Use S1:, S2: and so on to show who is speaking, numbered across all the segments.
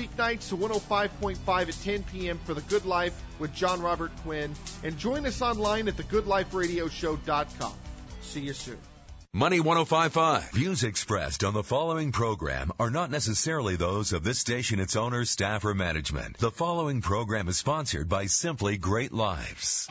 S1: weeknights to 105.5 at 10 p.m. for The Good Life with John Robert Quinn. And join us online at thegoodliferadioshow.com. See you soon.
S2: Money 1055. Views expressed on the following program are not necessarily those of this station, its owners, staff, or management. The following program is sponsored by Simply Great Lives.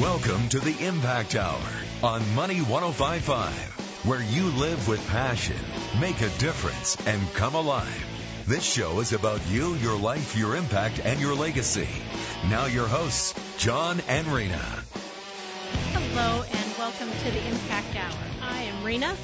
S2: Welcome to the Impact Hour on Money 1055, where you live with passion, make a difference, and come alive. This show is about you, your life, your impact, and your legacy. Now, your hosts, John and Rena.
S3: Hello, and welcome to the Impact Hour. I am Rena.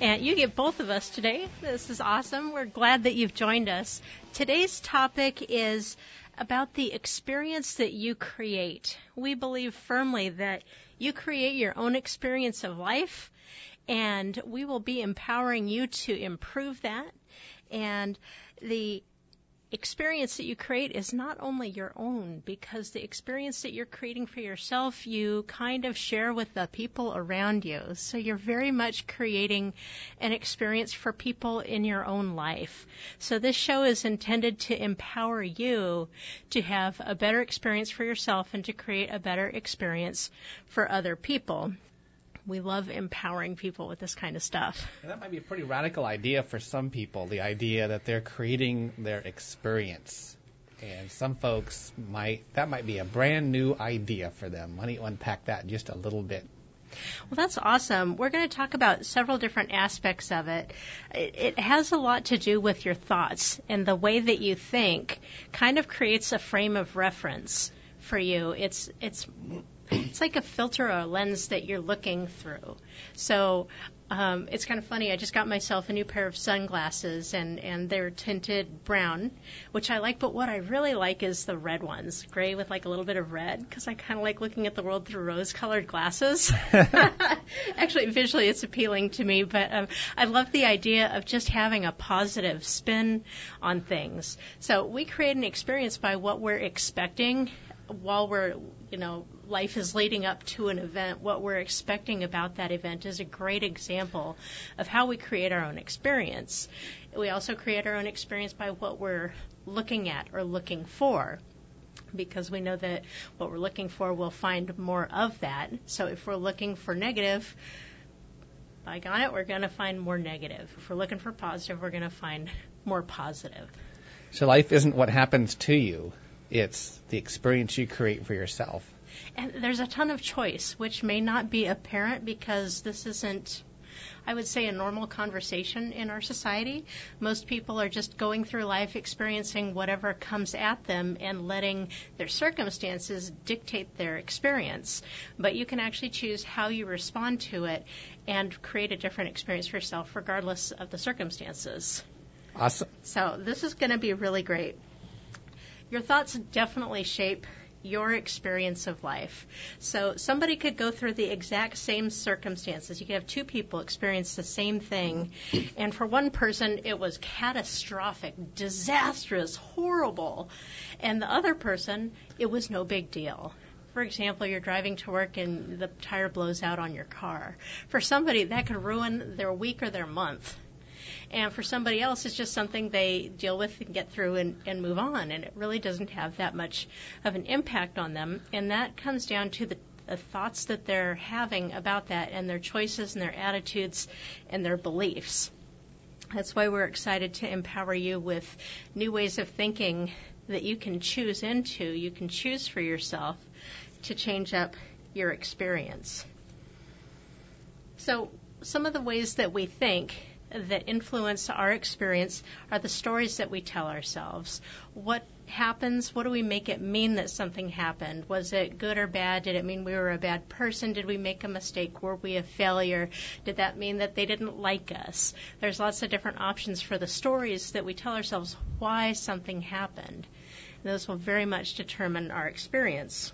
S3: And you get both of us today. This is awesome. We're glad that you've joined us. Today's topic is about the experience that you create. We believe firmly that you create your own experience of life, and we will be empowering you to improve that. And the experience that you create is not only your own, because the experience that you're creating for yourself, you kind of share with the people around you. So you're very much creating an experience for people in your own life. So this show is intended to empower you to have a better experience for yourself and to create a better experience for other people we love empowering people with this kind of stuff.
S4: And that might be a pretty radical idea for some people, the idea that they're creating their experience. And some folks might, that might be a brand new idea for them. Why don't you unpack that just a little bit?
S3: Well, that's awesome. We're going to talk about several different aspects of it. it. It has a lot to do with your thoughts and the way that you think kind of creates a frame of reference for you. It's it's it's like a filter or a lens that you're looking through. So um, it's kind of funny. I just got myself a new pair of sunglasses, and and they're tinted brown, which I like. But what I really like is the red ones, gray with like a little bit of red, because I kind of like looking at the world through rose-colored glasses. Actually, visually, it's appealing to me, but um, I love the idea of just having a positive spin on things. So we create an experience by what we're expecting while we're, you know, life is leading up to an event, what we're expecting about that event is a great example of how we create our own experience. We also create our own experience by what we're looking at or looking for. Because we know that what we're looking for, we'll find more of that. So if we're looking for negative, by on it, we're going to find more negative. If we're looking for positive, we're going to find more positive.
S4: So life isn't what happens to you, it's the experience you create for yourself.
S3: And there's a ton of choice, which may not be apparent because this isn't, I would say, a normal conversation in our society. Most people are just going through life experiencing whatever comes at them and letting their circumstances dictate their experience. But you can actually choose how you respond to it and create a different experience for yourself, regardless of the circumstances.
S4: Awesome.
S3: So this is going to be really great. Your thoughts definitely shape your experience of life. So somebody could go through the exact same circumstances. You could have two people experience the same thing, and for one person it was catastrophic, disastrous, horrible, and the other person it was no big deal. For example, you're driving to work and the tire blows out on your car. For somebody, that could ruin their week or their month and for somebody else, it's just something they deal with and get through and, and move on. And it really doesn't have that much of an impact on them. And that comes down to the the thoughts that they're having about that and their choices and their attitudes and their beliefs. That's why we're excited to empower you with new ways of thinking that you can choose into, you can choose for yourself to change up your experience. So, some of the ways that we think that influence our experience are the stories that we tell ourselves. What happens? What do we make it mean that something happened? Was it good or bad? Did it mean we were a bad person? Did we make a mistake? Were we a failure? Did that mean that they didn't like us? There's lots of different options for the stories that we tell ourselves why something happened. Those will very much determine our experience.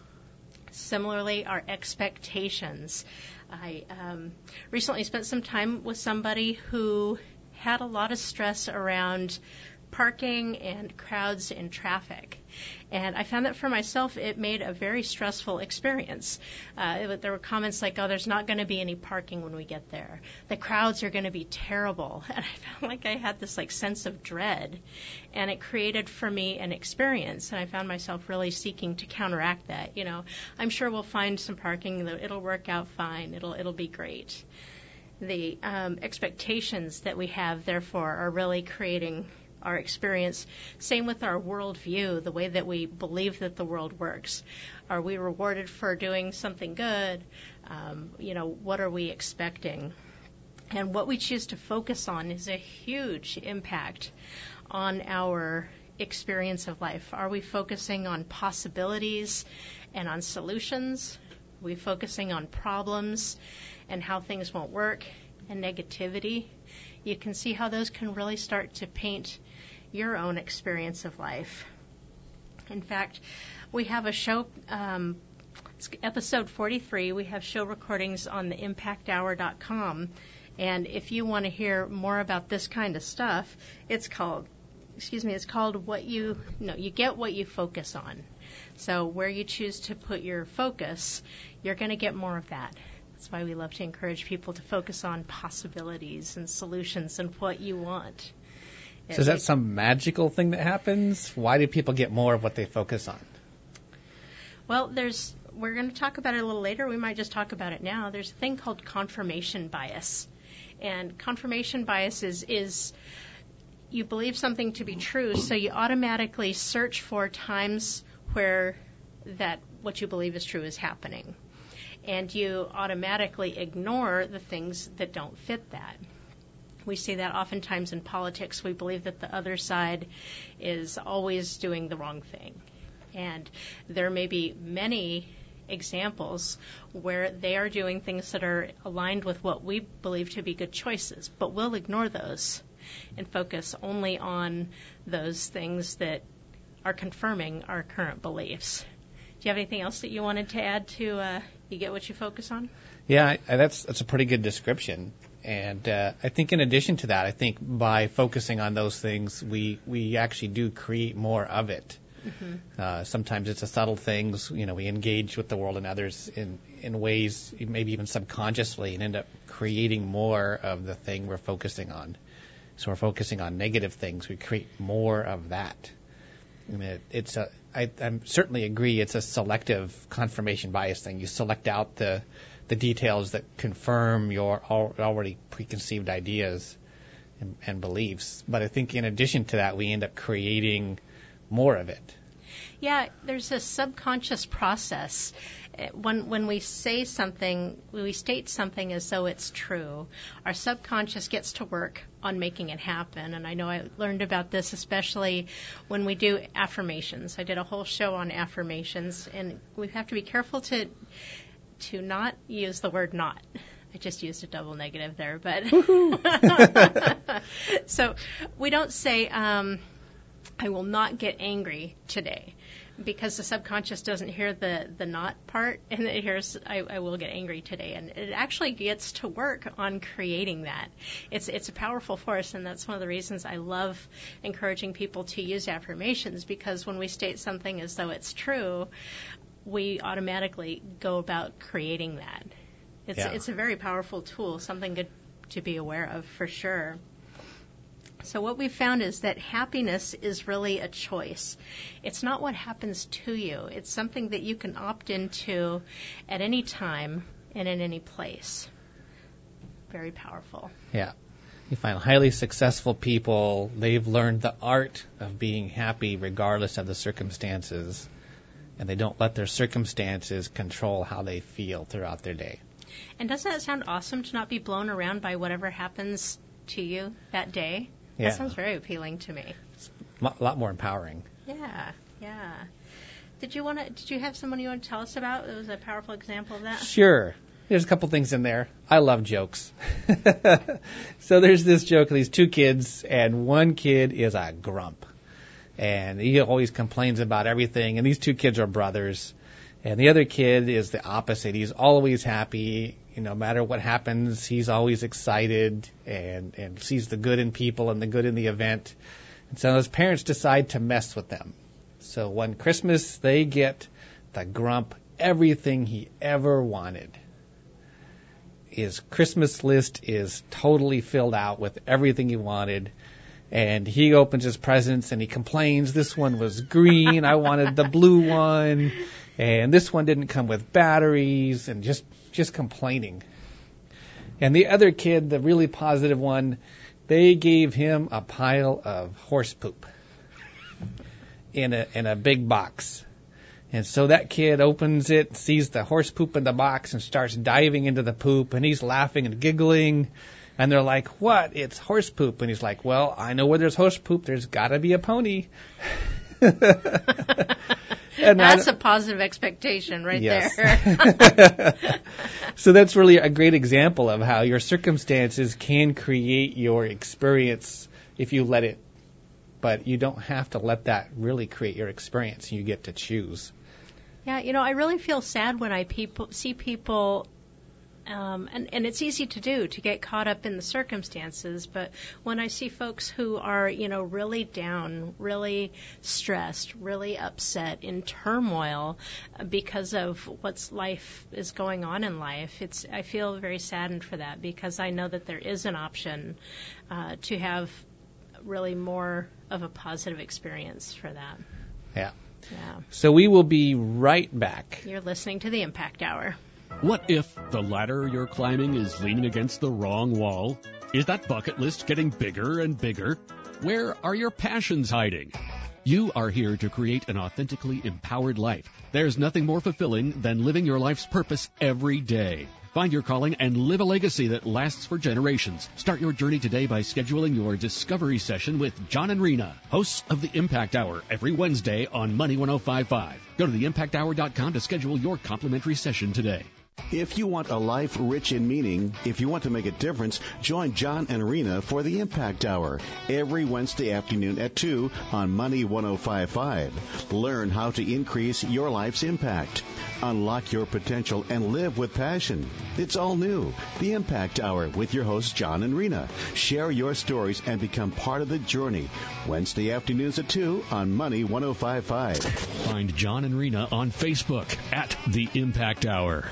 S3: Similarly, our expectations. I um, recently spent some time with somebody who had a lot of stress around parking and crowds and traffic. And I found that for myself, it made a very stressful experience. Uh, it, there were comments like, oh, there's not going to be any parking when we get there. The crowds are going to be terrible. And I felt like I had this like sense of dread. And it created for me an experience. And I found myself really seeking to counteract that. You know, I'm sure we'll find some parking. It'll work out fine. It'll, it'll be great. The um, expectations that we have, therefore, are really creating our experience. Same with our worldview, the way that we believe that the world works. Are we rewarded for doing something good? Um, you know, what are we expecting? And what we choose to focus on is a huge impact on our experience of life. Are we focusing on possibilities and on solutions? Are we focusing on problems and how things won't work and negativity? You can see how those can really start to paint your own experience of life. In fact, we have a show, um, episode 43. We have show recordings on the impacthour.com. And if you want to hear more about this kind of stuff, it's called, excuse me, it's called what you, no, you get what you focus on. So where you choose to put your focus, you're going to get more of that. That's why we love to encourage people to focus on possibilities and solutions and what you want.
S4: So is that some magical thing that happens? Why do people get more of what they focus on?
S3: Well, there's we're going to talk about it a little later. We might just talk about it now. There's a thing called confirmation bias. And confirmation bias is, is you believe something to be true, so you automatically search for times where that what you believe is true is happening. And you automatically ignore the things that don't fit that. We see that oftentimes in politics. We believe that the other side is always doing the wrong thing. And there may be many examples where they are doing things that are aligned with what we believe to be good choices, but we'll ignore those and focus only on those things that are confirming our current beliefs. Do you have anything else that you wanted to add to uh, you get what you focus on?
S4: Yeah, I, that's that's a pretty good description. And uh, I think in addition to that, I think by focusing on those things, we we actually do create more of it. Mm-hmm. Uh, sometimes it's the subtle things. You know, we engage with the world and others in in ways maybe even subconsciously, and end up creating more of the thing we're focusing on. So we're focusing on negative things. We create more of that. Mean, it, it's a. I, I certainly agree. It's a selective confirmation bias thing. You select out the the details that confirm your already preconceived ideas and, and beliefs. But I think in addition to that, we end up creating more of it.
S3: Yeah, there's a subconscious process. When when we say something, we state something as though it's true. Our subconscious gets to work on making it happen. And I know I learned about this especially when we do affirmations. I did a whole show on affirmations, and we have to be careful to to not use the word not. I just used a double negative there, but so we don't say um, I will not get angry today because the subconscious doesn't hear the the not part and it hears I, I will get angry today and it actually gets to work on creating that it's it's a powerful force and that's one of the reasons I love encouraging people to use affirmations because when we state something as though it's true we automatically go about creating that. It's yeah. it's a very powerful tool, something good to be aware of for sure. So what we found is that happiness is really a choice. It's not what happens to you. It's something that you can opt into at any time and in any place. Very powerful.
S4: Yeah. You find highly successful people, they've learned the art of being happy regardless of the circumstances and they don't let their circumstances control how they feel throughout their day.
S3: And doesn't that sound awesome to not be blown around by whatever happens to you that day?
S4: Yeah.
S3: That sounds very appealing to me.
S4: It's a lot more empowering.
S3: Yeah, yeah. Did you want to? Did you have someone you want to tell us about? It was a powerful example of that.
S4: Sure. There's a couple things in there. I love jokes. so there's this joke of these two kids, and one kid is a grump and he always complains about everything. And these two kids are brothers, and the other kid is the opposite. He's always happy. You know, no matter what happens, he's always excited and and sees the good in people and the good in the event. And so his parents decide to mess with them. So one Christmas, they get the grump everything he ever wanted. His Christmas list is totally filled out with everything he wanted. And he opens his presents and he complains, this one was green, I wanted the blue one, and this one didn't come with batteries, and just, just complaining. And the other kid, the really positive one, they gave him a pile of horse poop in a in a big box. And so that kid opens it, sees the horse poop in the box, and starts diving into the poop, and he's laughing and giggling. And they're like, "What? It's horse poop." And he's like, "Well, I know where there's horse poop. There's got to be a pony."
S3: And that's a positive expectation right
S4: Yes.
S3: there.
S4: so that's really a great example of how your circumstances can create your experience if you let it. But you don't have to let that really create your experience. You get to choose.
S3: yeah, you know, I really feel sad when I people see people um, and, and it's easy to do to get caught up in the circumstances. But when I see folks who are, you know, really down, really stressed, really upset, in turmoil uh, because of what's life is going on in life, it's I feel very saddened for that because I know that there is an option uh, to have really more of a positive experience for that.
S4: Yeah.
S3: Yeah,
S4: So we will be right back.
S3: you're listening to the Impact Hour.
S5: What if the ladder you're climbing is leaning against the wrong wall? Is that bucket list getting bigger and bigger? Where are your passions hiding? You are here to create an authentically empowered life. There's nothing more fulfilling than living your life's purpose every day. Find your calling and live a legacy that lasts for generations. Start your journey today by scheduling your discovery session with John and Rena, hosts of the Impact Hour, every Wednesday on Money 1055. Go to theimpacthour.com to schedule your complimentary session today.
S6: If you want a life rich in meaning, if you want to make a difference, join John and Rena for the Impact Hour every Wednesday afternoon at 2 on Money 1055. Learn how to increase your life's impact. Unlock your potential and live with passion. It's all new. The Impact Hour with your hosts John and Rena. Share your stories and become part of the journey. Wednesday afternoons at 2 on Money 1055.
S5: Find John and Rena on Facebook at The Impact Hour.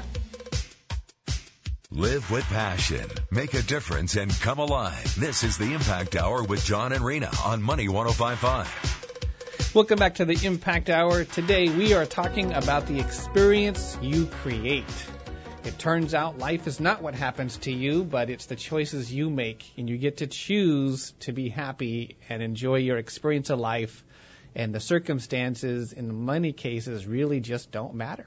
S2: Live with passion. Make a difference and come alive. This is the Impact Hour with John and Rena on Money 1055.
S4: Welcome back to the Impact Hour. Today we are talking about the experience you create. It turns out life is not what happens to you, but it's the choices you make, and you get to choose to be happy and enjoy your experience of life. And the circumstances, in many cases, really just don't matter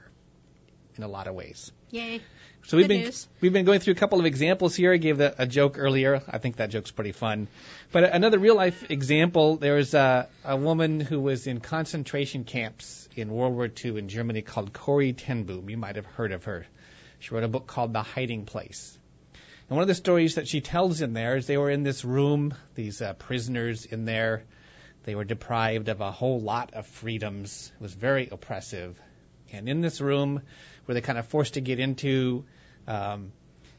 S4: in a lot of ways.
S3: Yay.
S4: So we've been
S3: news.
S4: we've been going through a couple of examples here. I gave the, a joke earlier. I think that joke's pretty fun. But another real life example. There was a, a woman who was in concentration camps in World War II in Germany called Corrie ten Boom. You might have heard of her. She wrote a book called The Hiding Place. And one of the stories that she tells in there is they were in this room, these uh, prisoners in there. They were deprived of a whole lot of freedoms. It was very oppressive. And in this room, where they kind of forced to get into, um,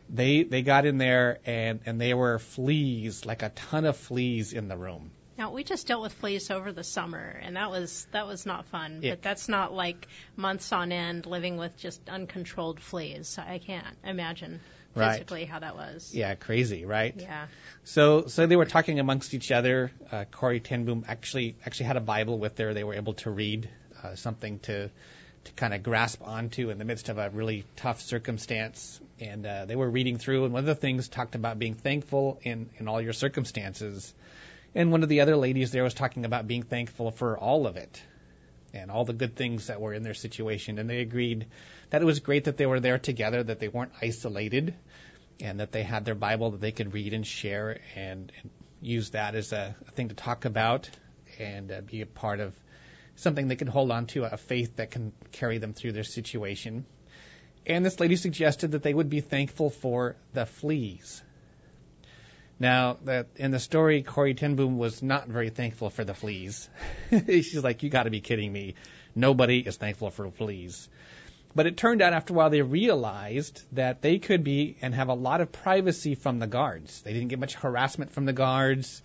S4: they they got in there and and there were fleas, like a ton of fleas in the room.
S3: Now we just dealt with fleas over the summer, and that was that was not fun.
S4: Yeah.
S3: But that's not like months on end living with just uncontrolled fleas. I can't imagine
S4: Right.
S3: physically how that was.
S4: Yeah, crazy, right?
S3: Yeah.
S4: So so they were talking amongst each other. Uh, Corrie Ten Boom actually actually had a Bible with her. They were able to read uh, something to to kind of grasp onto in the midst of a really tough circumstance. And uh, they were reading through, and one of the things talked about being thankful in in all your circumstances. And one of the other ladies there was talking about being thankful for all of it and all the good things that were in their situation. And they agreed that it was great that they were there together, that they weren't isolated, and that they had their Bible that they could read and share and, and use that as a, a thing to talk about and uh, be a part of something they could hold on to, a faith that can carry them through their situation. And this lady suggested that they would be thankful for the fleas. Now, that in the story, Corrie Ten Boom was not very thankful for the fleas. She's like, "You got to be kidding me! Nobody is thankful for fleas." But it turned out after a while they realized that they could be and have a lot of privacy from the guards. They didn't get much harassment from the guards.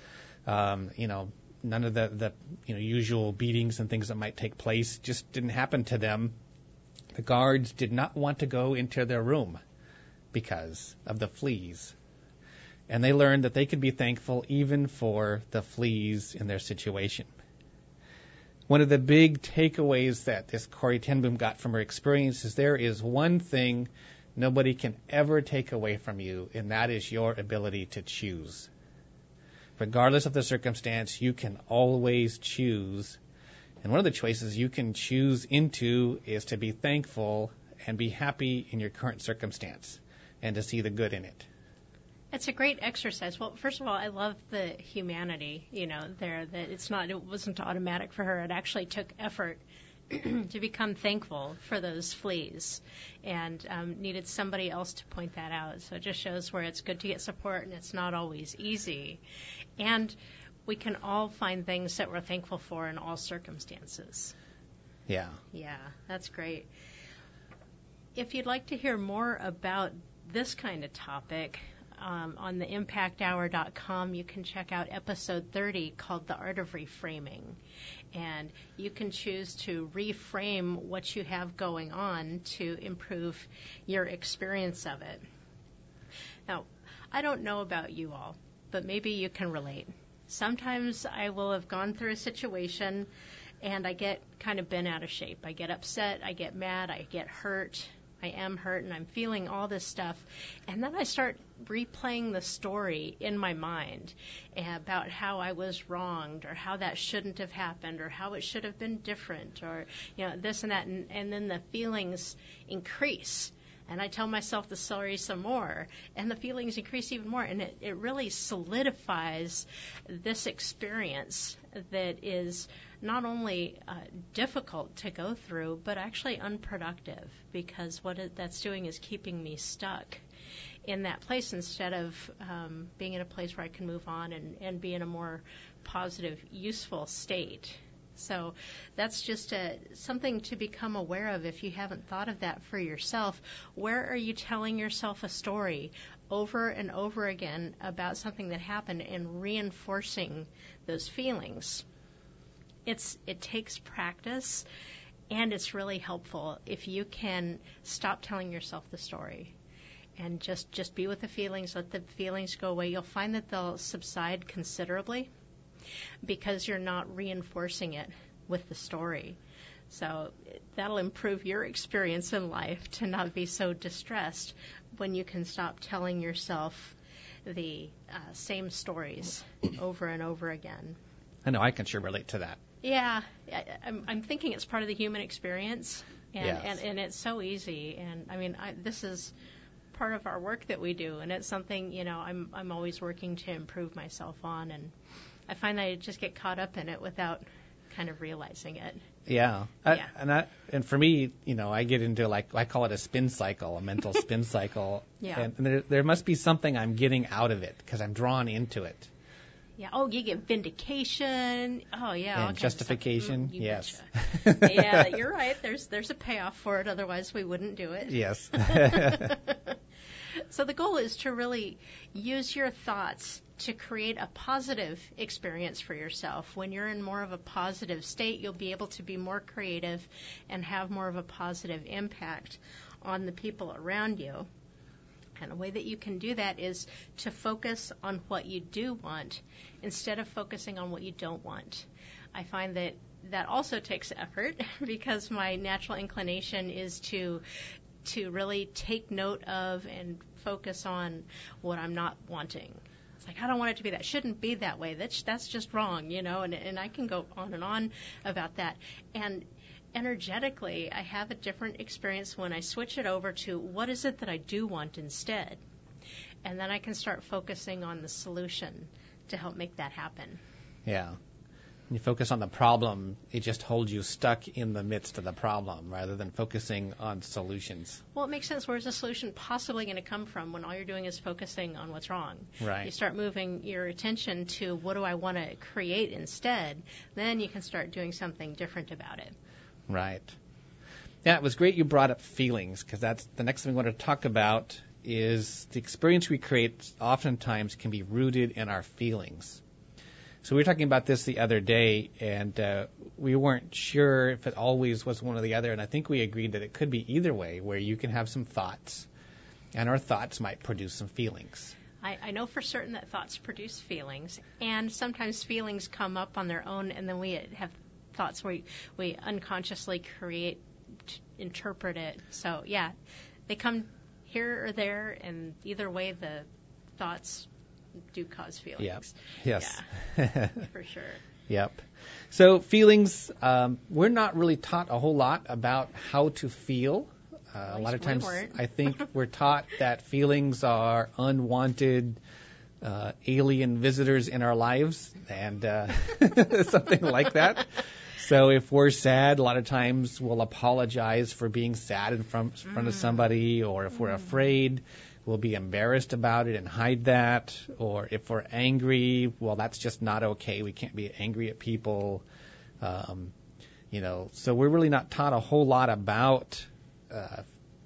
S4: Um, you know, none of the, the you know usual beatings and things that might take place just didn't happen to them. The guards did not want to go into their room because of the fleas. And they learned that they could be thankful even for the fleas in their situation. One of the big takeaways that this Corrie ten Boom got from her experience is there is one thing nobody can ever take away from you, and that is your ability to choose. Regardless of the circumstance, you can always choose. And one of the choices you can choose into is to be thankful and be happy in your current circumstance and to see the good in it.
S3: It's a great exercise. Well, first of all, I love the humanity, you know, there that it's not it wasn't automatic for her. It actually took effort to become thankful for those fleas and um, needed somebody else to point that out. So it just shows where it's good to get support and it's not always easy. And we can all find things that we're thankful for in all circumstances.
S4: Yeah.
S3: Yeah, that's great. If you'd like to hear more about this kind of topic, um, on the impacthour.com, you can check out episode 30 called The Art of Reframing. And you can choose to reframe what you have going on to improve your experience of it. Now, I don't know about you all, but maybe you can relate. Sometimes I will have gone through a situation and I get kind of bent out of shape. I get upset, I get mad, I get hurt, I am hurt and I'm feeling all this stuff. And then I start replaying the story in my mind about how I was wronged or how that shouldn't have happened or how it should have been different or, you know, this and that. And, and then the feelings increase and I tell myself the story some more, and the feelings increase even more, and it, it really solidifies this experience that is not only uh, difficult to go through, but actually unproductive because what it, that's doing is keeping me stuck in that place instead of um, being in a place where I can move on and, and be in a more positive, useful state. So that's just a, something to become aware of if you haven't thought of that for yourself. Where are you telling yourself a story over and over again about something that happened and reinforcing those feelings? It's it takes practice and it's really helpful if you can stop telling yourself the story and just just be with the feelings let the feelings go away you'll find that they'll subside considerably because you're not reinforcing it with the story so that'll improve your experience in life to not be so distressed when you can stop telling yourself the uh, same stories over and over again
S4: I know I can sure relate to that.
S3: Yeah, I, I'm, I'm thinking it's part of the human experience, and,
S4: Yes.
S3: and, and it's so easy. And I mean, I, this is part of our work that we do, and it's something you know I'm I'm always working to improve myself on, and I find that I just get caught up in it without kind of realizing it.
S4: Yeah. I,
S3: Yeah.
S4: And I, and for me, you know, I get into like I call it a spin cycle, a mental spin cycle.
S3: Yeah.
S4: And there there must be something I'm getting out of it because I'm drawn into it.
S3: Yeah. Oh, you get vindication. Oh, yeah.
S4: and
S3: kinds of stuff.
S4: justification.
S3: Mm,
S4: yes.
S3: yeah, you're right. There's there's a payoff for it. Otherwise, we wouldn't do it.
S4: yes.
S3: So the goal is to really use your thoughts to create a positive experience for yourself. When you're in more of a positive state, you'll be able to be more creative and have more of a positive impact on the people around you. And a way that you can do that is to focus on what you do want instead of focusing on what you don't want. I find that that also takes effort because my natural inclination is to to really take note of and focus on what I'm not wanting. It's like I don't want it to be that. Shouldn't be that way. That's that's just wrong, you know. And and I can go on and on about that. And energetically, I have a different experience when I switch it over to what is it that I do want instead, and then I can start focusing on the solution to help make that happen.
S4: yeah. You focus on the problem, it just holds you stuck in the midst of the problem rather than focusing on solutions.
S3: Well, it makes sense. Where's the solution possibly going to come from when all you're doing is focusing on what's wrong?
S4: Right.
S3: You start moving your attention to what do I want to create instead, then you can start doing something different about it.
S4: Right. Yeah, it was great you brought up feelings because that's the next thing we want to talk about is the experience we create oftentimes can be rooted in our feelings. So we were talking about this the other day, and uh, we weren't sure if it always was one or the other, and I think we agreed that it could be either way, where you can have some thoughts, and our thoughts might produce some feelings.
S3: I, I know for certain that thoughts produce feelings, and sometimes feelings come up on their own, and then we have thoughts where we, we unconsciously create, interpret it. So yeah, they come here or there, and either way, the thoughts do cause feelings.
S4: Yes.
S3: Yeah, for sure.
S4: Yep. So feelings, um, we're not really taught a whole lot about how to feel. Uh, a lot of
S3: we
S4: times. I think we're taught that feelings are unwanted uh, alien visitors in our lives, and uh, something like that. So if we're sad, a lot of times we'll apologize for being sad in front, front of somebody, or if we're afraid, we'll be embarrassed about it and hide that. Or if we're angry, well, that's just not okay. We can't be angry at people. Um, you know, so we're really not taught a whole lot about uh,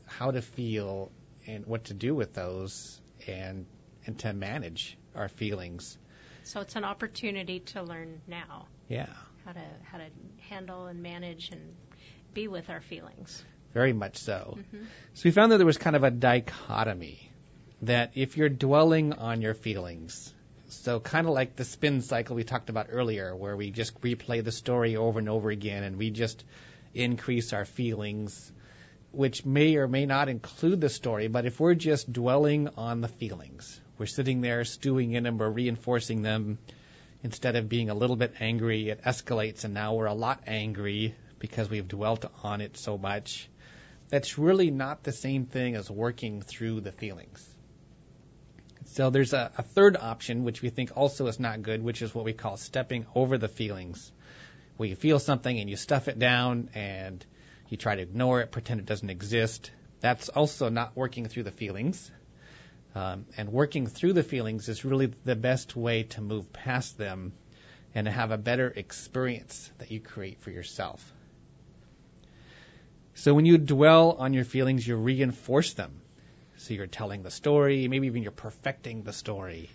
S4: how to feel and what to do with those, and and to manage our feelings.
S3: So it's an opportunity to learn now
S4: Yeah.
S3: how to how to handle and manage and be with our feelings.
S4: Very much so. So we found that there was kind of a dichotomy that if you're dwelling on your feelings, so kind of like the spin cycle we talked about earlier, where we just replay the story over and over again and we just increase our feelings, which may or may not include the story, but if we're just dwelling on the feelings, we're sitting there stewing in them, we're reinforcing them, instead of being a little bit angry, it escalates and now we're a lot angry because we've dwelt on it so much. That's really not the same thing as working through the feelings. So there's a, a third option, which we think also is not good, which is what we call stepping over the feelings. Where you feel something and you stuff it down and you try to ignore it, pretend it doesn't exist. That's also not working through the feelings. Um, and working through the feelings is really the best way to move past them and to have a better experience that you create for yourself. So when you dwell on your feelings, you reinforce them. So you're telling the story, maybe even you're perfecting the story.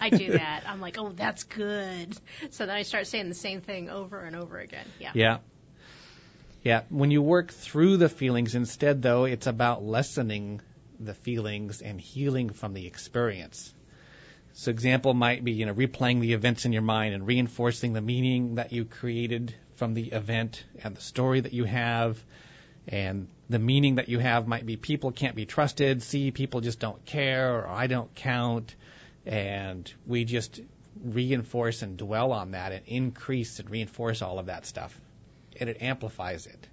S3: I do that. I'm like, oh, that's good. So then I start saying the same thing over and over again. Yeah.
S4: Yeah. Yeah. When you work through the feelings instead, though, it's about lessening the feelings and healing from the experience. So example might be, you know, replaying the events in your mind and reinforcing the meaning that you created from the event and the story that you have. And the meaning that you have might be people can't be trusted, see people just don't care, or I don't count. And we just reinforce and dwell on that and increase and reinforce all of that stuff. And it amplifies it.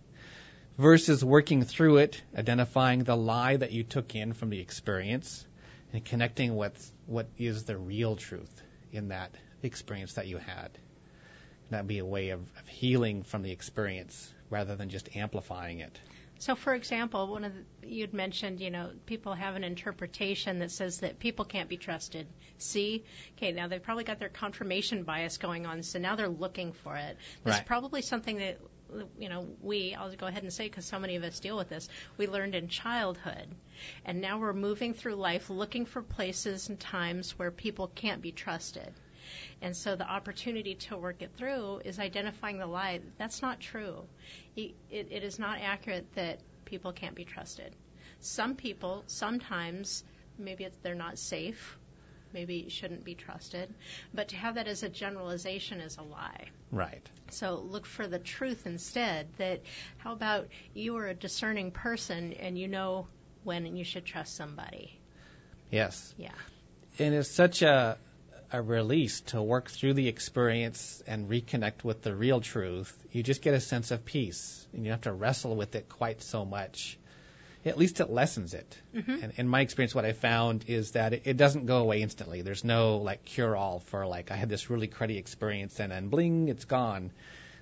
S4: Versus working through it, identifying the lie that you took in from the experience, and connecting with what is the real truth in that experience that you had. And that'd be a way of, of healing from the experience rather than just amplifying it.
S3: So, for example, one of the, you'd mentioned, you know, people have an interpretation that says that people can't be trusted. See, okay, now they've probably got their confirmation bias going on, so now they're looking for it. That's
S4: Right.
S3: probably something that, you know, we, I'll go ahead and say because so many of us deal with this, we learned in childhood, and now we're moving through life looking for places and times where people can't be trusted. And so the opportunity to work it through is identifying the lie. That's not true. It, it, it is not accurate that people can't be trusted. Some people, sometimes, maybe it's, they're not safe, maybe shouldn't be trusted, but to have that as a generalization is a lie.
S4: Right.
S3: So look for the truth instead. That how about you are a discerning person and you know when you should trust somebody.
S4: Yes.
S3: Yeah.
S4: And it's such a a release to work through the experience and reconnect with the real truth. You just get a sense of peace, and you don't have to wrestle with it quite so much. At least it lessens it. And in my experience, what I found is that it, it doesn't go away instantly. There's no like cure all for like I had this really cruddy experience and then bling, it's gone.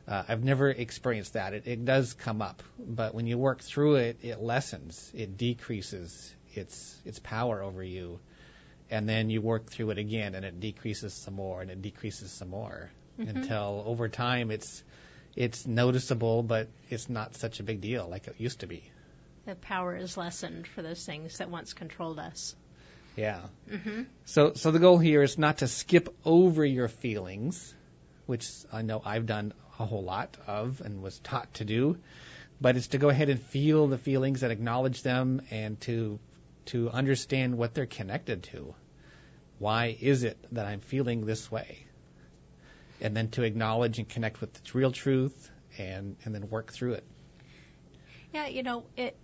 S4: Uh, I've never experienced that. It, it does come up, but when you work through it, it lessens, it decreases its its power over you and then you work through it again and it decreases some more and it decreases some more until over time it's it's noticeable but it's not such a big deal like it used to be
S3: The power is lessened for those things that once controlled us.
S4: Yeah.
S3: Mm-hmm.
S4: So, so the goal here is not to skip over your feelings, which I know I've done a whole lot of and was taught to do, but it's to go ahead and feel the feelings and acknowledge them and to to understand what they're connected to. Why is it that I'm feeling this way? And then to acknowledge and connect with its real truth and, and then work through it.
S3: Yeah, you know, it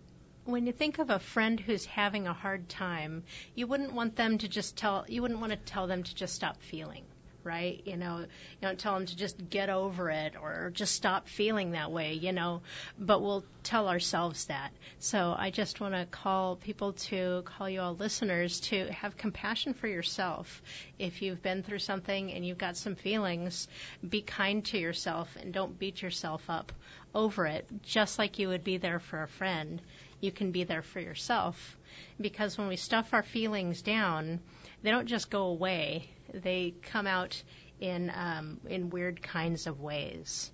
S3: when you think of a friend who's having a hard time, you wouldn't want them to just tell you wouldn't want to tell them to just stop feeling, right? You know, you don't tell them to just get over it or just stop feeling that way, you know, but we'll tell ourselves that. So I just want to call people to call you all listeners to have compassion for yourself. If you've been through something and you've got some feelings, be kind to yourself and don't beat yourself up over it, just like you would be there for a friend you can be there for yourself. Because when we stuff our feelings down, they don't just go away; they come out in um, in weird kinds of ways.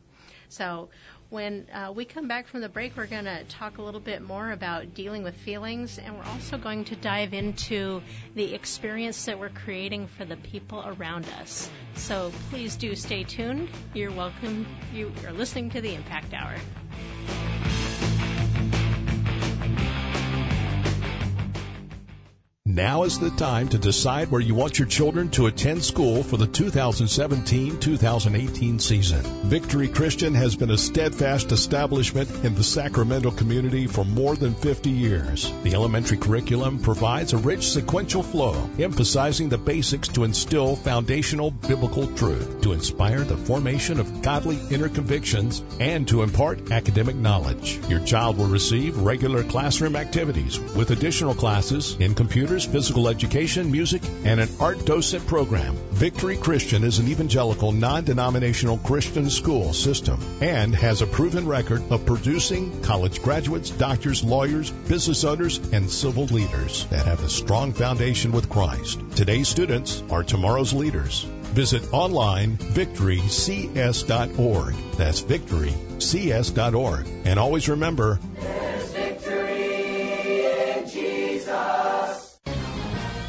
S3: So when uh, we come back from the break, we're going to talk a little bit more about dealing with feelings, and we're also going to dive into the experience that we're creating for the people around us. So please do stay tuned. You're welcome. You are listening to the Impact Hour.
S7: Now is the time to decide where you want your children to attend school for the 2017-2018 season. Victory Christian has been a steadfast establishment in the Sacramento community for more than 50 years. The elementary curriculum provides a rich sequential flow, emphasizing the basics to instill foundational biblical truth, to inspire the formation of godly inner convictions, and to impart academic knowledge. Your child will receive regular classroom activities with additional classes in computers physical education, music, and an art docent program. Victory Christian is an evangelical, non-denominational Christian school system and has a proven record of producing college graduates, doctors, lawyers, business owners, and civil leaders that have a strong foundation with Christ. Today's students are tomorrow's leaders. Visit online victorycs.org. That's victorycs.org. And always remember,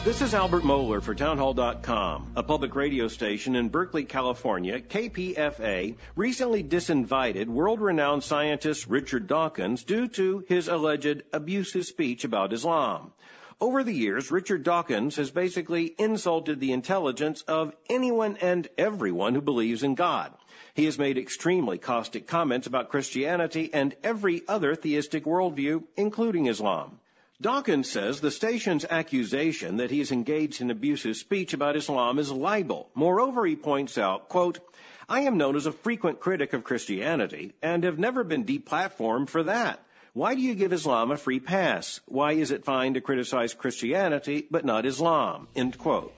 S8: This is Albert Mohler for Townhall.com. A public radio station in Berkeley, California, KPFA, recently disinvited world renowned scientist Richard Dawkins due to his alleged abusive speech about Islam. Over the years, Richard Dawkins has basically insulted the intelligence of anyone and everyone who believes in God. He has made extremely caustic comments about Christianity and every other theistic worldview, including Islam. Dawkins says the station's accusation that he is engaged in abusive speech about Islam is libel. Moreover, he points out, quote, I am known as a frequent critic of Christianity and have never been deplatformed for that. Why do you give Islam a free pass? Why is it fine to criticize Christianity but not Islam? End quote.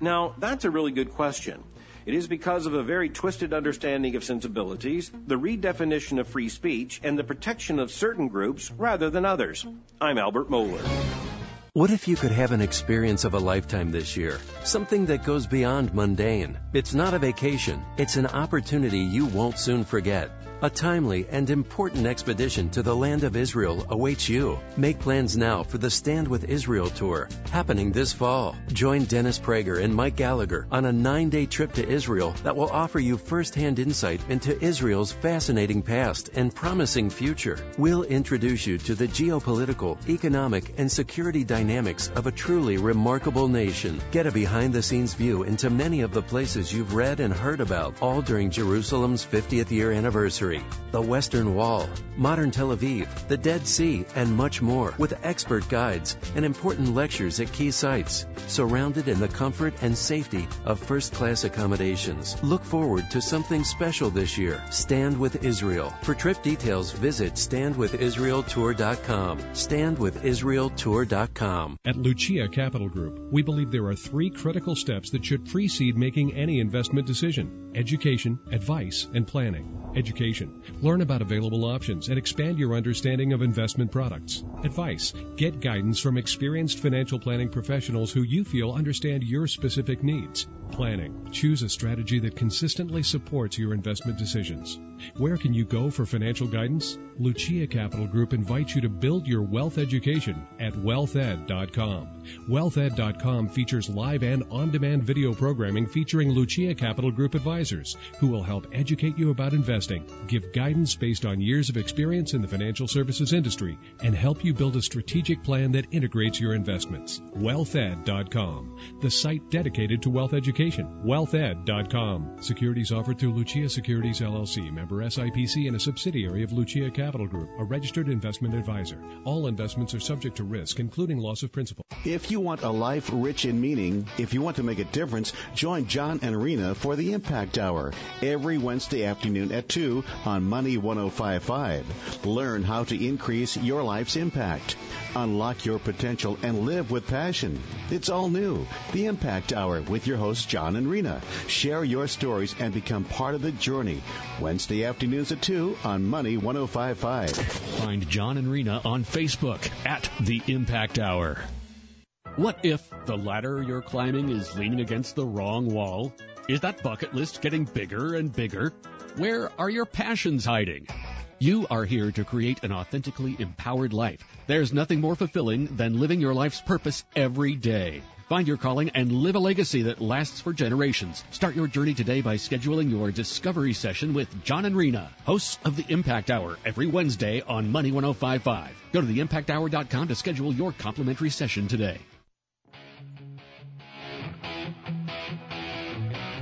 S8: Now, that's a really good question. It is because of a very twisted understanding of sensibilities, the redefinition of free speech, and the protection of certain groups rather than others. I'm Albert Mohler.
S9: What if you could have an experience of a lifetime this year? Something that goes beyond mundane. It's not a vacation, it's an opportunity you won't soon forget. A timely and important expedition to the land of Israel awaits you. Make plans now for the Stand with Israel tour, happening this fall. Join Dennis Prager and Mike Gallagher on a nine day trip to Israel that will offer you firsthand insight into Israel's fascinating past and promising future. We'll introduce you to the geopolitical, economic, and security dynamics of a truly remarkable nation. Get a behind the scenes view into many of the places you've read and heard about, all during Jerusalem's 50th year anniversary the Western Wall, modern Tel Aviv, the Dead Sea, and much more, with expert guides and important lectures at key sites, surrounded in the comfort and safety of first class accommodations. Look forward to something special this year. Stand with Israel. For trip details, visit standwithisraeltour.com. Standwithisraeltour.com.
S10: At Lucia Capital Group, we believe there are three critical steps that should precede making any investment decision education, advice, and planning. Education Learn about available options and expand your understanding of investment products. Advice. Get guidance from experienced financial planning professionals who you feel understand your specific needs. Planning. Choose a strategy that consistently supports your investment decisions. Where can you go for financial guidance? Lucia Capital Group invites you to build your wealth education at wealthed.com. Wealthed.com features live and on-demand video programming featuring Lucia Capital Group advisors who will help educate you about investing, give guidance based on years of experience in the financial services industry, and help you build a strategic plan that integrates your investments. Wealthed.com, the site dedicated to wealth education. Wealthed.com. Securities offered through Lucia Securities LLC, member SIPC, and a subsidiary of Lucia Capital Group, a registered investment advisor. All investments are subject to risk, including loss of principal.
S6: If you want a life rich in meaning, if you want to make a difference, join John and Rena for the Impact Hour every Wednesday afternoon at 2 on Money 1055. Learn how to increase your life's impact. Unlock your potential and live with passion. It's all new. The Impact Hour with your hosts John and Rena. Share your stories and become part of the journey. Wednesday afternoons at 2 on Money 1055.
S5: Find John and Rena on Facebook at The Impact Hour. What if the ladder you're climbing is leaning against the wrong wall? Is that bucket list getting bigger and bigger? Where are your passions hiding? You are here to create an authentically empowered life. There's nothing more fulfilling than living your life's purpose every day. Find your calling and live a legacy that lasts for generations. Start your journey today by scheduling your discovery session with John and Rena, hosts of the Impact Hour, every Wednesday on Money 1055. Go to theimpacthour.com to schedule your complimentary session today.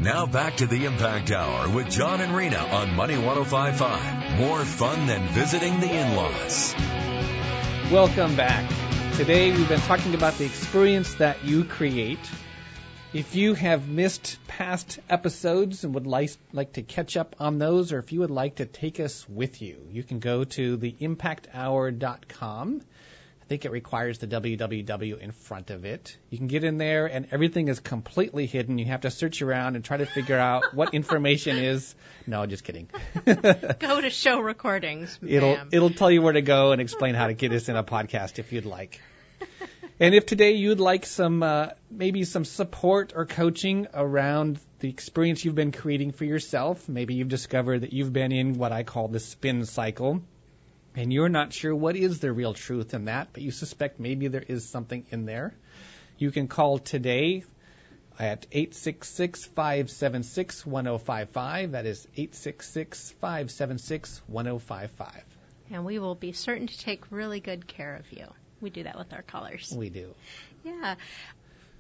S2: Now back to the Impact Hour with John and Rena on Money 1055. More fun than visiting the in-laws.
S4: Welcome back. Today we've been talking about the experience that you create. If you have missed past episodes and would like, like to catch up on those, or if you would like to take us with you, you can go to theimpacthour.com. I think it requires the www in front of it. You can get in there and everything is completely hidden. You have to search around and try to figure out what information is. No, just kidding.
S3: Go to show recordings.
S4: It'll it'll tell you where to go and explain how to get this in a podcast if you'd like. And if today you'd like some uh, maybe some support or coaching around the experience you've been creating for yourself, maybe you've discovered that you've been in what I call the spin cycle, and you're not sure what is the real truth in that, but you suspect maybe there is something in there. You can call today at 866-576-1055. That is 866-576-1055.
S3: And we will be certain to take really good care of you. We do that with our callers.
S4: We do.
S3: Yeah.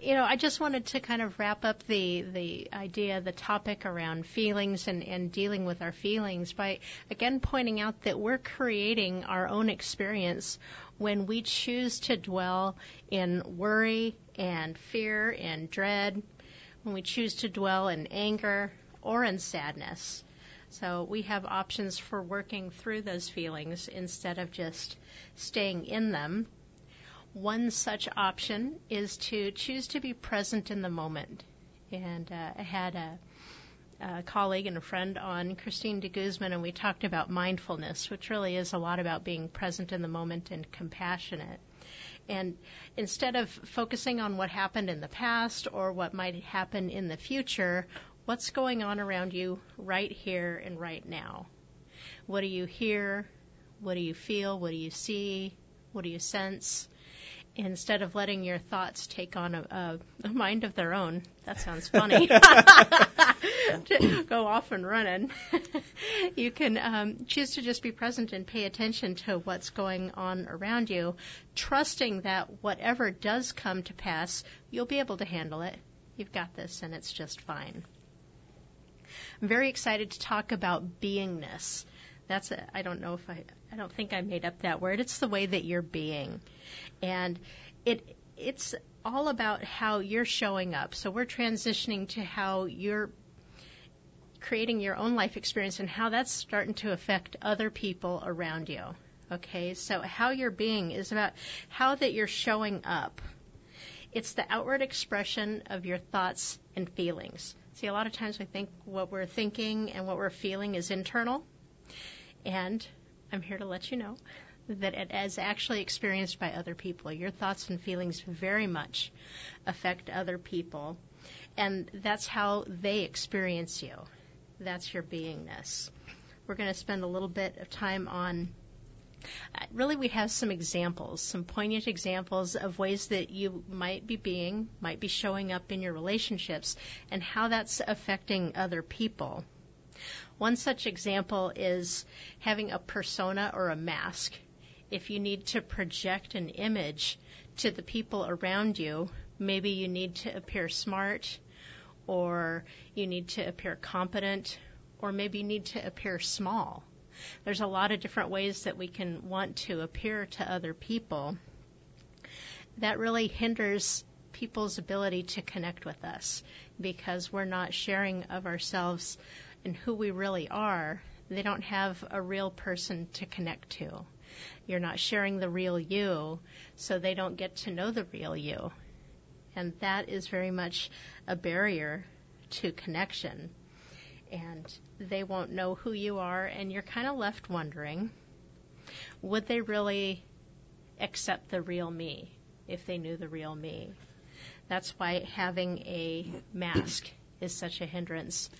S3: You know, I just wanted to kind of wrap up the the idea, the topic around feelings and, and dealing with our feelings by again pointing out that we're creating our own experience when we choose to dwell in worry and fear and dread, when we choose to dwell in anger or in sadness. So we have options for working through those feelings instead of just staying in them. One such option is to choose to be present in the moment. And uh, I had a, a colleague and a friend on, Christine de Guzman, and we talked about mindfulness, which really is a lot about being present in the moment and compassionate. And instead of focusing on what happened in the past or what might happen in the future, what's going on around you right here and right now? What do you hear? What do you feel? What do you see? What do you sense? Instead of letting your thoughts take on a, a, a mind of their own, that sounds funny. to go off and running. you can um, choose to just be present and pay attention to what's going on around you, trusting that whatever does come to pass, you'll be able to handle it. You've got this, and it's just fine. I'm very excited to talk about beingness. That's a, I don't know if I I don't think I made up that word. It's the way that you're being. And it it's all about how you're showing up. So we're transitioning to how you're creating your own life experience and how that's starting to affect other people around you. Okay? So how you're being is about how that you're showing up. It's the outward expression of your thoughts and feelings. See, a lot of times we think what we're thinking and what we're feeling is internal. And I'm here to let you know that it is actually experienced by other people. Your thoughts and feelings very much affect other people. And that's how they experience you. That's your beingness. we're going to spend a little bit of time on. Uh, really, we have some examples, some poignant examples of ways that you might be being, might be showing up in your relationships, and how that's affecting other people. One such example is having a persona or a mask. If you need to project an image to the people around you, maybe you need to appear smart, or you need to appear competent, or maybe you need to appear small. There's a lot of different ways that we can want to appear to other people. That really hinders people's ability to connect with us because we're not sharing of ourselves and who we really are. They don't have a real person to connect to. You're not sharing the real you, so they don't get to know the real you. And that is very much a barrier to connection. And they won't know who you are, and you're kind of left wondering would they really accept the real me if they knew the real me? That's why having a mask is such a hindrance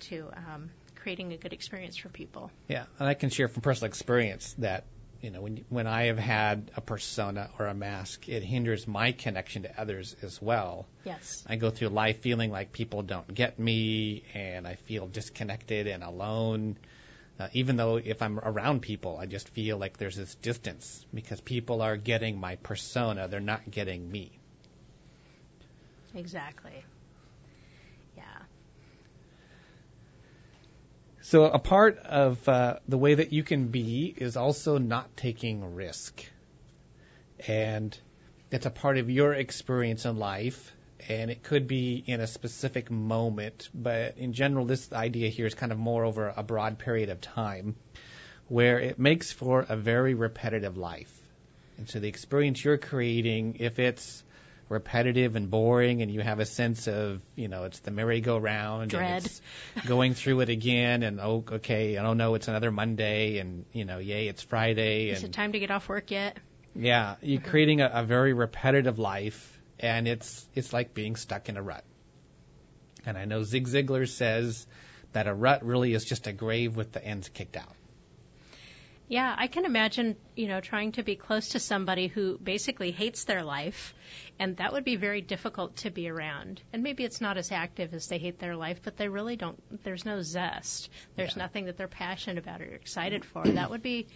S3: to um, creating a good experience for people.
S4: Yeah, and I can share from personal experience that you know when when I have had a persona or a mask, it hinders my connection to others as well.
S3: Yes.
S4: I go through life feeling like people don't get me, and I feel disconnected and alone. Uh, even though if I'm around people, I just feel like there's this distance because people are getting my persona, they're not getting me.
S3: Exactly. Yeah.
S4: So a part of uh, the way that you can be is also not taking risk, and it's a part of your experience in life. And it could be in a specific moment, but in general, this idea here is kind of more over a broad period of time, where it makes for a very repetitive life. And so the experience you're creating, if it's repetitive and boring and you have a sense of, you know, it's the merry-go-round
S3: Dread.
S4: and it's going through it again and oh okay, I don't know, it's another Monday and you know, yay, it's Friday
S3: Is
S4: and
S3: it time to get off work yet?
S4: yeah, you're creating a, a very repetitive life and it's it's like being stuck in a rut. And I know Zig Ziglar says that a rut really is just a grave with the ends kicked out.
S3: Yeah, I can imagine, you know, trying to be close to somebody who basically hates their life, and that would be very difficult to be around. And maybe it's not as active as they hate their life, but they really don't. There's no zest. There's
S4: Yeah.
S3: nothing that they're passionate about or excited for. that would be,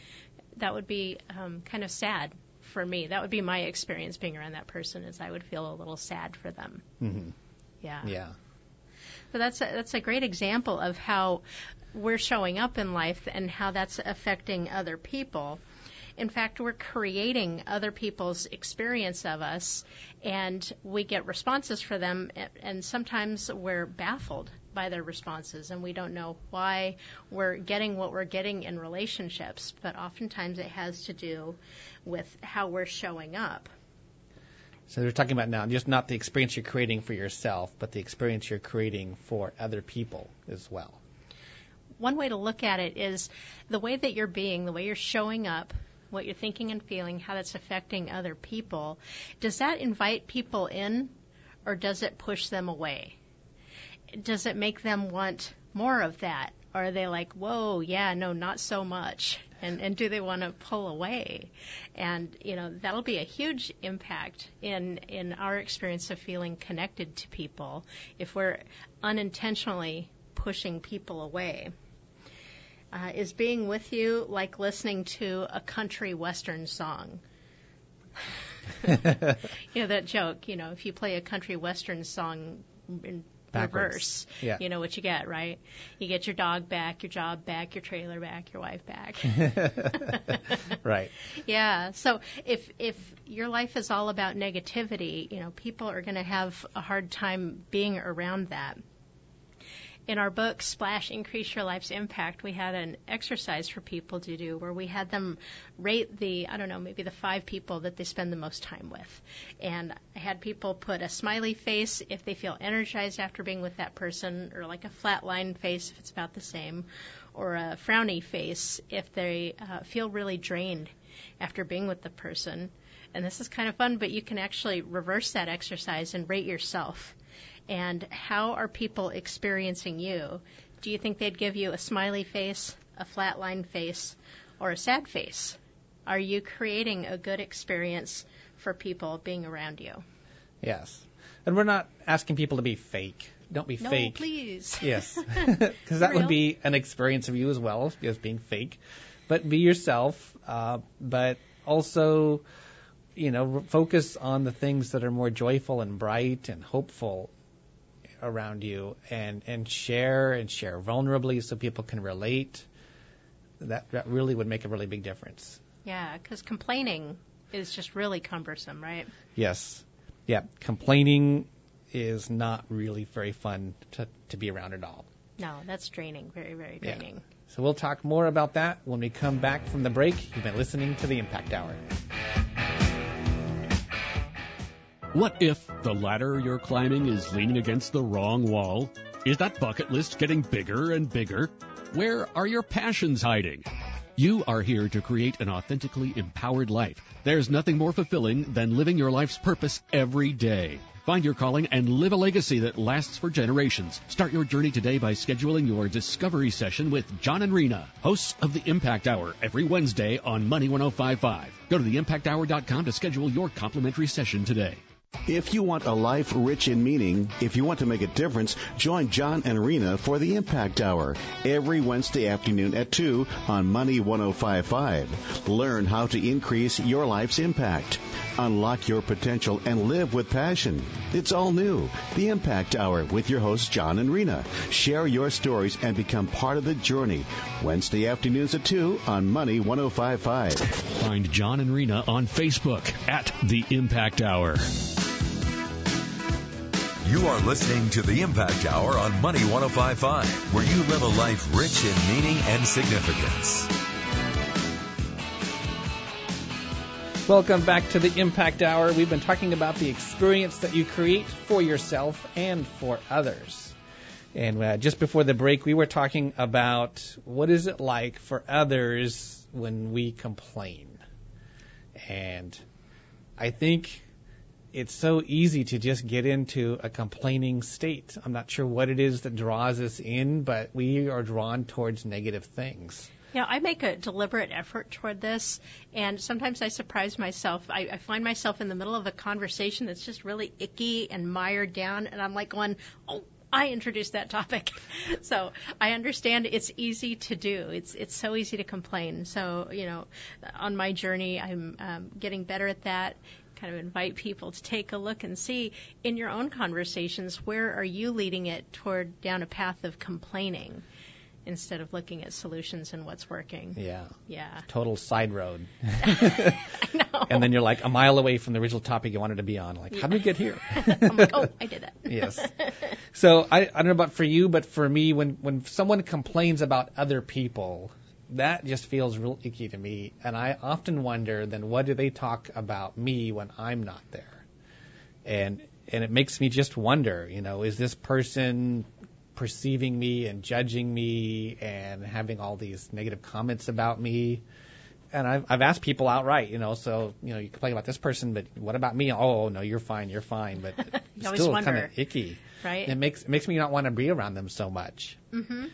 S3: that would be um, kind of sad for me. That would be my experience being around that person. Is I would feel a little sad for them.
S4: Mm-hmm.
S3: Yeah.
S4: Yeah.
S3: But that's a, that's a great example of how we're showing up in life and how that's affecting other people. In fact, we're creating other people's experience of us, and we get responses for them, and sometimes we're baffled by their responses, and we don't know why we're getting what we're getting in relationships. But oftentimes it has to do with how we're showing up.
S4: So they're talking about now just not the experience you're creating for yourself, but the experience you're creating for other people as well.
S3: one way to look at it is the way that you're being, the way you're showing up, what you're thinking and feeling, how that's affecting other people. Does that invite people in or does it push them away? Does it make them want more of that? Or are they like, whoa, yeah, no, not so much? And, and do they want to pull away? And, you know, that'll be a huge impact in, in our experience of feeling connected to people if we're unintentionally pushing people away. Uh, is being with you like listening to a country western song? you know that joke. You know, if you play a country western song in
S4: Backwards.
S3: reverse,
S4: Yeah.
S3: you know what you get, right? You get your dog back, your job back, your trailer back, your wife back.
S4: right.
S3: Yeah. So if if your life is all about negativity, you know, people are going to have a hard time being around that. In our book, Splash Increase Your Life's Impact, we had an exercise for people to do where we had them rate the, I don't know, maybe the five people that they spend the most time with. And I had people put a smiley face if they feel energized after being with that person, or like a flat line face if it's about the same, or a frowny face if they uh, feel really drained after being with the person. And this is kind of fun, but you can actually reverse that exercise and rate yourself. And how are people experiencing you? Do you think they'd give you a smiley face a flatline face or a sad face? Are you creating a good experience for people being around you?
S4: Yes. And we're not asking people to be fake. Don't be fake.
S3: no,
S4: fake.
S3: please.
S4: Yes. Because that
S3: Real.
S4: would be an experience of you as well, as being fake. But be yourself, uh, but also, you know, focus on the things that are more joyful and bright and hopeful around you and, and share and share vulnerably so people can relate. That, that really would make a really big difference.
S3: Yeah, because complaining is just really cumbersome, right?
S4: Yes. Yeah. Complaining is not really very fun to, to be around at all.
S3: No, that's draining, very, very
S4: Yeah.
S3: draining.
S4: So we'll talk more about that when we come back from the break. You've been listening to the Impact Hour.
S5: What if the ladder you're climbing is leaning against the wrong wall? Is that bucket list getting bigger and bigger? Where are your passions hiding? You are here to create an authentically empowered life. There's nothing more fulfilling than living your life's purpose every day. Find your calling and live a legacy that lasts for generations. Start your journey today by scheduling your discovery session with John and Rena, hosts of the Impact Hour, every Wednesday on Money 1055. Go to theimpacthour.com to schedule your complimentary session today.
S6: If you want a life rich in meaning, if you want to make a difference, join John and Rena for the Impact Hour every Wednesday afternoon at 2 on Money 1055. Learn how to increase your life's impact. Unlock your potential and live with passion. It's all new. The Impact Hour with your hosts John and Rena. Share your stories and become part of the journey. Wednesday afternoons at 2 on Money 1055.
S5: Find John and Rena on Facebook at The Impact Hour.
S2: You are listening to the Impact Hour on Money 1055, where you live a life rich in meaning and significance.
S4: Welcome back to the Impact Hour. We've been talking about the experience that you create for yourself and for others. And uh, just before the break, we were talking about what is it like for others when we complain. And I think it's so easy to just get into a complaining state. I'm not sure what it is that draws us in, but we are drawn towards negative things.
S3: Yeah, I make a deliberate effort toward this, and sometimes I surprise myself. I, I find myself in the middle of a conversation that's just really icky and mired down, and I'm like going, "Oh, I introduced that topic." so I understand it's easy to do. It's it's so easy to complain. So you know, on my journey, I'm um, getting better at that. Kind of invite people to take a look and see in your own conversations where are you leading it toward down a path of complaining instead of looking at solutions and what's working.
S4: Yeah.
S3: Yeah.
S4: Total side road.
S3: I know.
S4: And then you're like a mile away from the original topic you wanted to be on. Like, how did we get here?
S3: I'm like, oh, I did it.
S4: yes. So I, I don't know about for you, but for me, when when someone complains about other people, that just feels real icky to me. And I often wonder, then what do they talk about me when I'm not there? And and it makes me just wonder, you know, is this person perceiving me and judging me and having all these negative comments about me? And I've, I've asked people outright, you know, so, you know, you complain about this person, but what about me? Oh, no, you're fine, you're fine. But
S3: You
S4: still kind of icky.
S3: Right?
S4: It makes it makes me not want to be around them so much.
S3: Mm-hmm.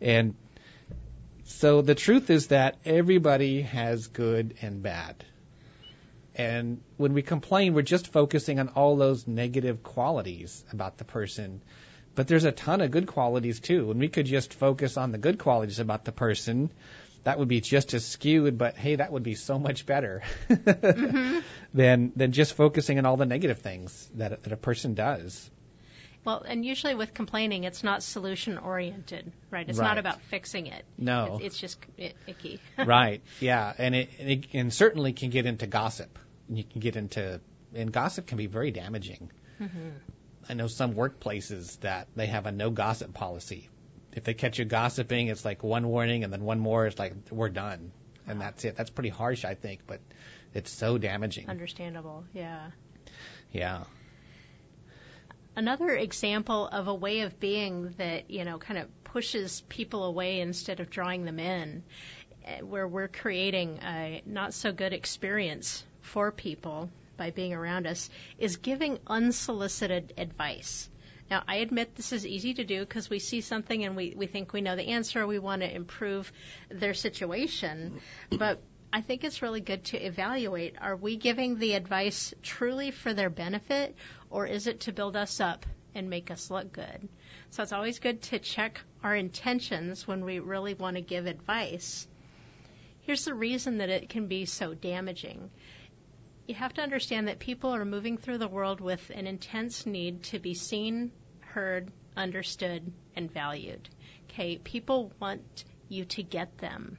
S4: And so the truth is that everybody has good and bad. And when we complain, we're just focusing on all those negative qualities about the person. But there's a ton of good qualities too. And we could just focus on the good qualities about the person. That would be just as skewed, but hey, that would be so much better mm-hmm. than than just focusing on all the negative things that that a person does.
S3: Well, and usually with complaining, it's not solution oriented, right? It's
S4: Right.
S3: not about fixing it.
S4: No.
S3: It's, it's just i- icky.
S4: right. Yeah, and it, and it and certainly can get into gossip. You can get into and gossip can be very damaging.
S3: Mhm.
S4: I know some workplaces that they have a no gossip policy. If they catch you gossiping, it's like one warning and then one more. It's like we're done, and that's it. That's pretty harsh, I think, but it's so damaging.
S3: Understandable, yeah.
S4: Yeah.
S3: Another example of a way of being that, you know, kind of pushes people away instead of drawing them in, eh, where we're creating a not so good experience for people by being around us, is giving unsolicited advice. Now, I admit this is easy to do because we see something and we, we think we know the answer. We want to improve their situation. But I think it's really good to evaluate are we giving the advice truly for their benefit or is it to build us up and make us look good? So it's always good to check our intentions when we really want to give advice. Here's the reason that it can be so damaging. You have to understand that people are moving through the world with an intense need to be seen, heard, understood, and valued. Okay, people want you to get them.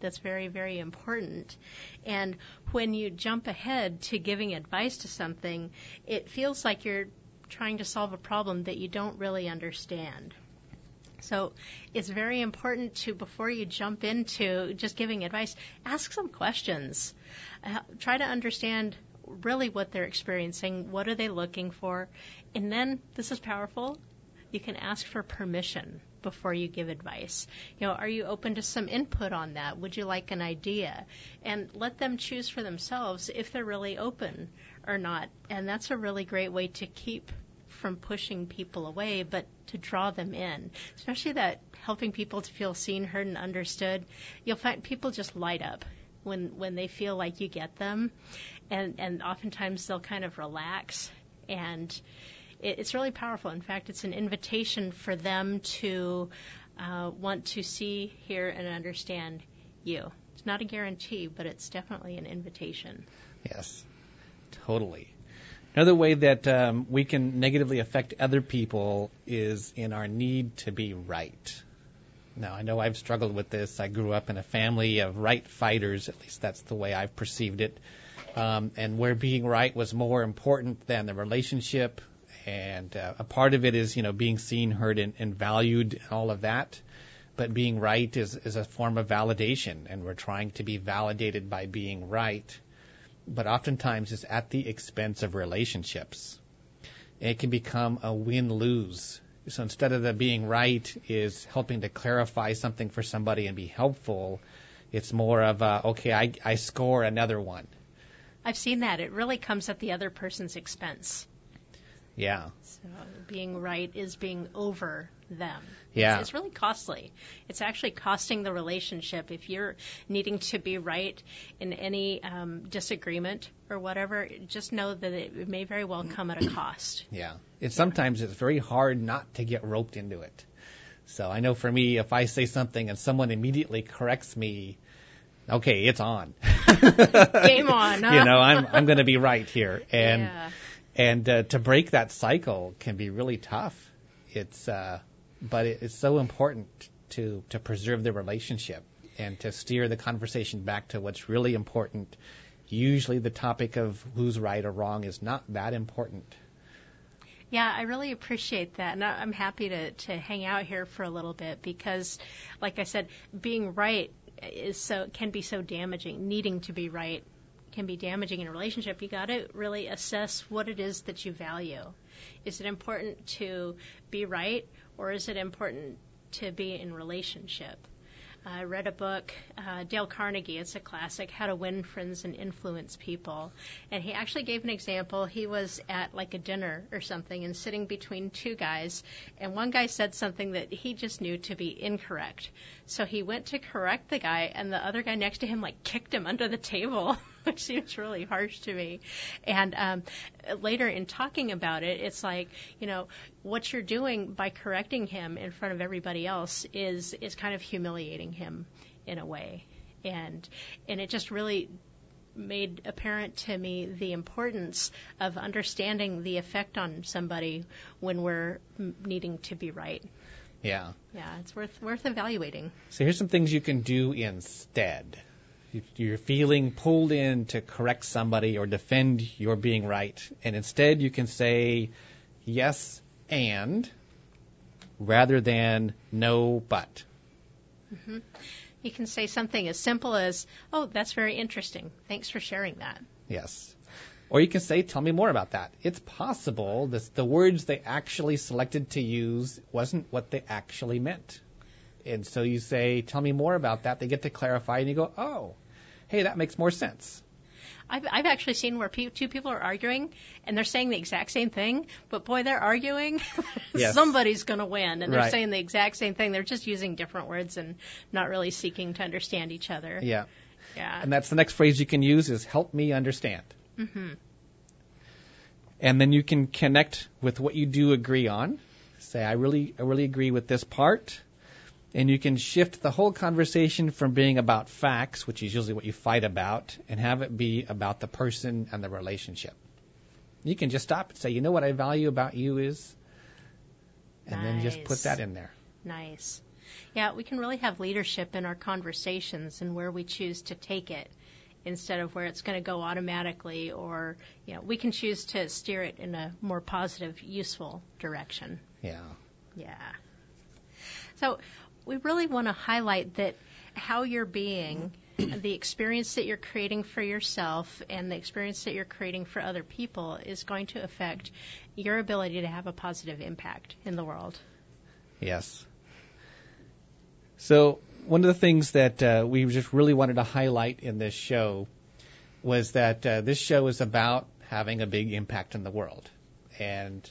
S3: That's very, very important. And when you jump ahead to giving advice to something, it feels like you're trying to solve a problem that you don't really understand. So it's very important to, before you jump into just giving advice, ask some questions. Uh, try to understand really what they're experiencing, what are they looking for, and then, this is powerful, you can ask for permission before you give advice. You know, are you open to some input on that? Would you like an idea? And let them choose for themselves if they're really open or not. And that's a really great way to keep from pushing people away, but to draw them in, especially that helping people to feel seen, heard, and understood. You'll find people just light up when when they feel like you get them, and and oftentimes they'll kind of relax and it, it's really powerful. In fact, it's an invitation for them to uh, want to see, hear, and understand you. It's not a guarantee, but it's definitely an invitation.
S4: Yes, totally. Another way that um, we can negatively affect other people is in our need to be right. Now, I know I've struggled with this. I grew up in a family of right fighters, at least that's the way I've perceived it. Um, and where being right was more important than the relationship, and uh, a part of it is you know being seen, heard, and, and valued, and all of that. But being right is is a form of validation, and we're trying to be validated by being right. But oftentimes it's at the expense of relationships. It can become a win-lose. So instead of the being right is helping to clarify something for somebody and be helpful, it's more of a, okay, I, I score another one.
S3: I've seen that. It really comes at the other person's expense.
S4: Yeah.
S3: So being right is being over them.
S4: Yeah.
S3: It's, it's, really costly. It's actually costing the relationship. If you're needing to be right in any um, disagreement or whatever, just know that it may very well come at a cost.
S4: Yeah. It's sometimes it's very hard not to get roped into it. So I know for me, if I say something and someone immediately corrects me, okay, it's on.
S3: Game on. Huh?
S4: you know, I'm I'm going to be right here, and yeah. And uh, to break that cycle can be really tough. It's uh, but it's so important to to preserve the relationship and to steer the conversation back to what's really important. Usually, the topic of who's right or wrong is not that important.
S3: Yeah, I really appreciate that. And I'm happy to, to hang out here for a little bit because, like I said, being right is so can be so damaging. Needing to be right can be damaging in a relationship. You got to really assess what it is that you value. Is it important to be right, or is it important to be in relationship? I read a book, uh, Dale Carnegie, it's a classic, How to Win Friends and Influence People. And he actually gave an example. He was at like a dinner or something and sitting between two guys, and one guy said something that he just knew to be incorrect. So he went to correct the guy, and the other guy next to him like kicked him under the table, which seems really harsh to me. And um, later in talking about it, it's like you know what you're doing by correcting him in front of everybody else is is kind of humiliating him in a way, and and it just really made apparent to me the importance of understanding the effect on somebody when we're needing to be right.
S4: Yeah.
S3: Yeah, it's worth worth evaluating.
S4: So here's some things you can do instead. You're feeling pulled in to correct somebody or defend your being right, and instead you can say yes and rather than no but.
S3: Mm-hmm. You can say something as simple as, "Oh, that's very interesting. Thanks for sharing that."
S4: Yes. Or you can say, tell me more about that. It's possible that the words they actually selected to use wasn't what they actually meant. And so you say, tell me more about that. They get to clarify and you go, oh, hey, that makes more sense.
S3: I've, I've actually seen where pe- two people are arguing and they're saying the exact same thing, but boy, they're arguing.
S4: Yes.
S3: Somebody's going to win, and they're
S4: Right.
S3: saying the exact same thing. They're just using different words and not really seeking to understand each other.
S4: Yeah.
S3: Yeah.
S4: And that's the next phrase you can use is help me understand.
S3: hmm
S4: And then you can connect with what you do agree on. Say, I really, I really agree with this part. And you can shift the whole conversation from being about facts, which is usually what you fight about, and have it be about the person and the relationship. You can just stop and say, you know what I value about you is, and then just put that in there.
S3: Nice. Yeah, we can really have leadership in our conversations and where we choose to take it instead of where it's going to go automatically or, you know, we can choose to steer it in a more positive, useful direction.
S4: Yeah.
S3: Yeah. So we really want to highlight that how you're being, the experience that you're creating for yourself, and the experience that you're creating for other people is going to affect your ability to have a positive impact in the world.
S4: Yes. So one of the things that uh, we just really wanted to highlight in this show was that uh, this show is about having a big impact in the world, and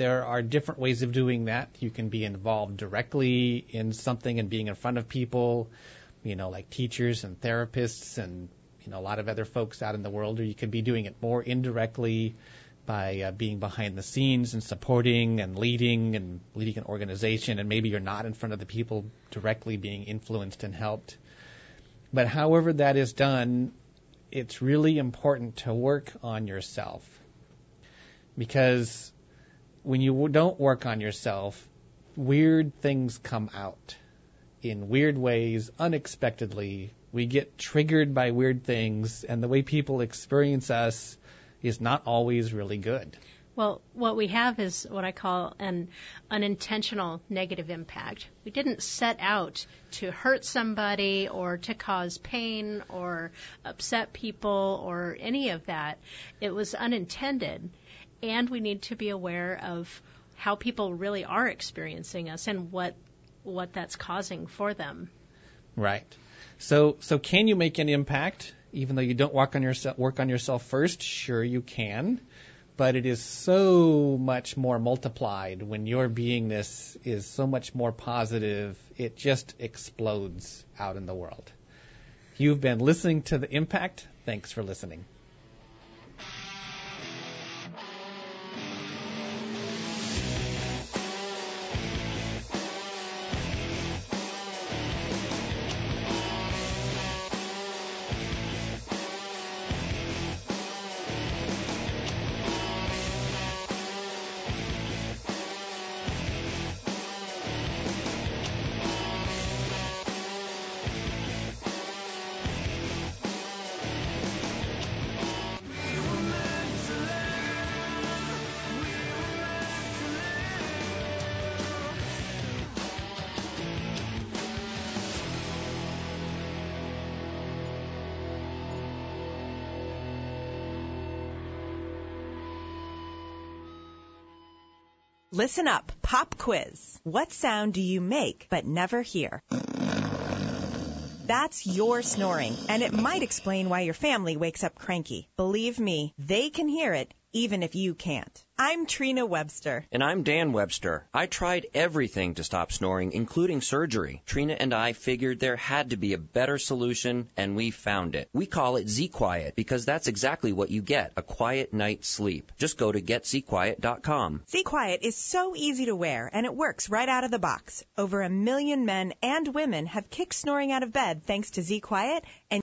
S4: there are different ways of doing that. You can be involved directly in something and being in front of people, you know, like teachers and therapists and you know a lot of other folks out in the world, or you could be doing it more indirectly by uh, being behind the scenes and supporting and leading and leading an organization, and maybe you're not in front of the people directly being influenced and helped. But however that is done, it's really important to work on yourself because when you don't work on yourself, weird things come out in weird ways, unexpectedly. We get triggered by weird things, and the way people experience us is not always really good.
S3: Well, what we have is what I call an unintentional negative impact. We didn't set out to hurt somebody or to cause pain or upset people or any of that. It was unintended. And we need to be aware of how people really are experiencing us and what what that's causing for them.
S4: Right. So, so can you make an impact even though you don't work on yourself? Work on yourself first. Sure, you can, but it is so much more multiplied when your beingness is so much more positive. It just explodes out in the world. You've been listening to the Impact. Thanks for listening.
S11: Listen up, pop quiz. What sound do you make but never hear? That's your snoring, and it might explain why your family wakes up cranky. Believe me, they can hear it even if you can't. I'm Trina Webster.
S12: And I'm Dan Webster. I tried everything to stop snoring, including surgery. Trina and I figured there had to be a better solution, and we found it. We call it Z Quiet because that's exactly what you get a quiet night's sleep. Just go to getzquiet.com.
S11: Z Quiet is so easy to wear, and it works right out of the box. Over a million men and women have kicked snoring out of bed thanks to Z Quiet, and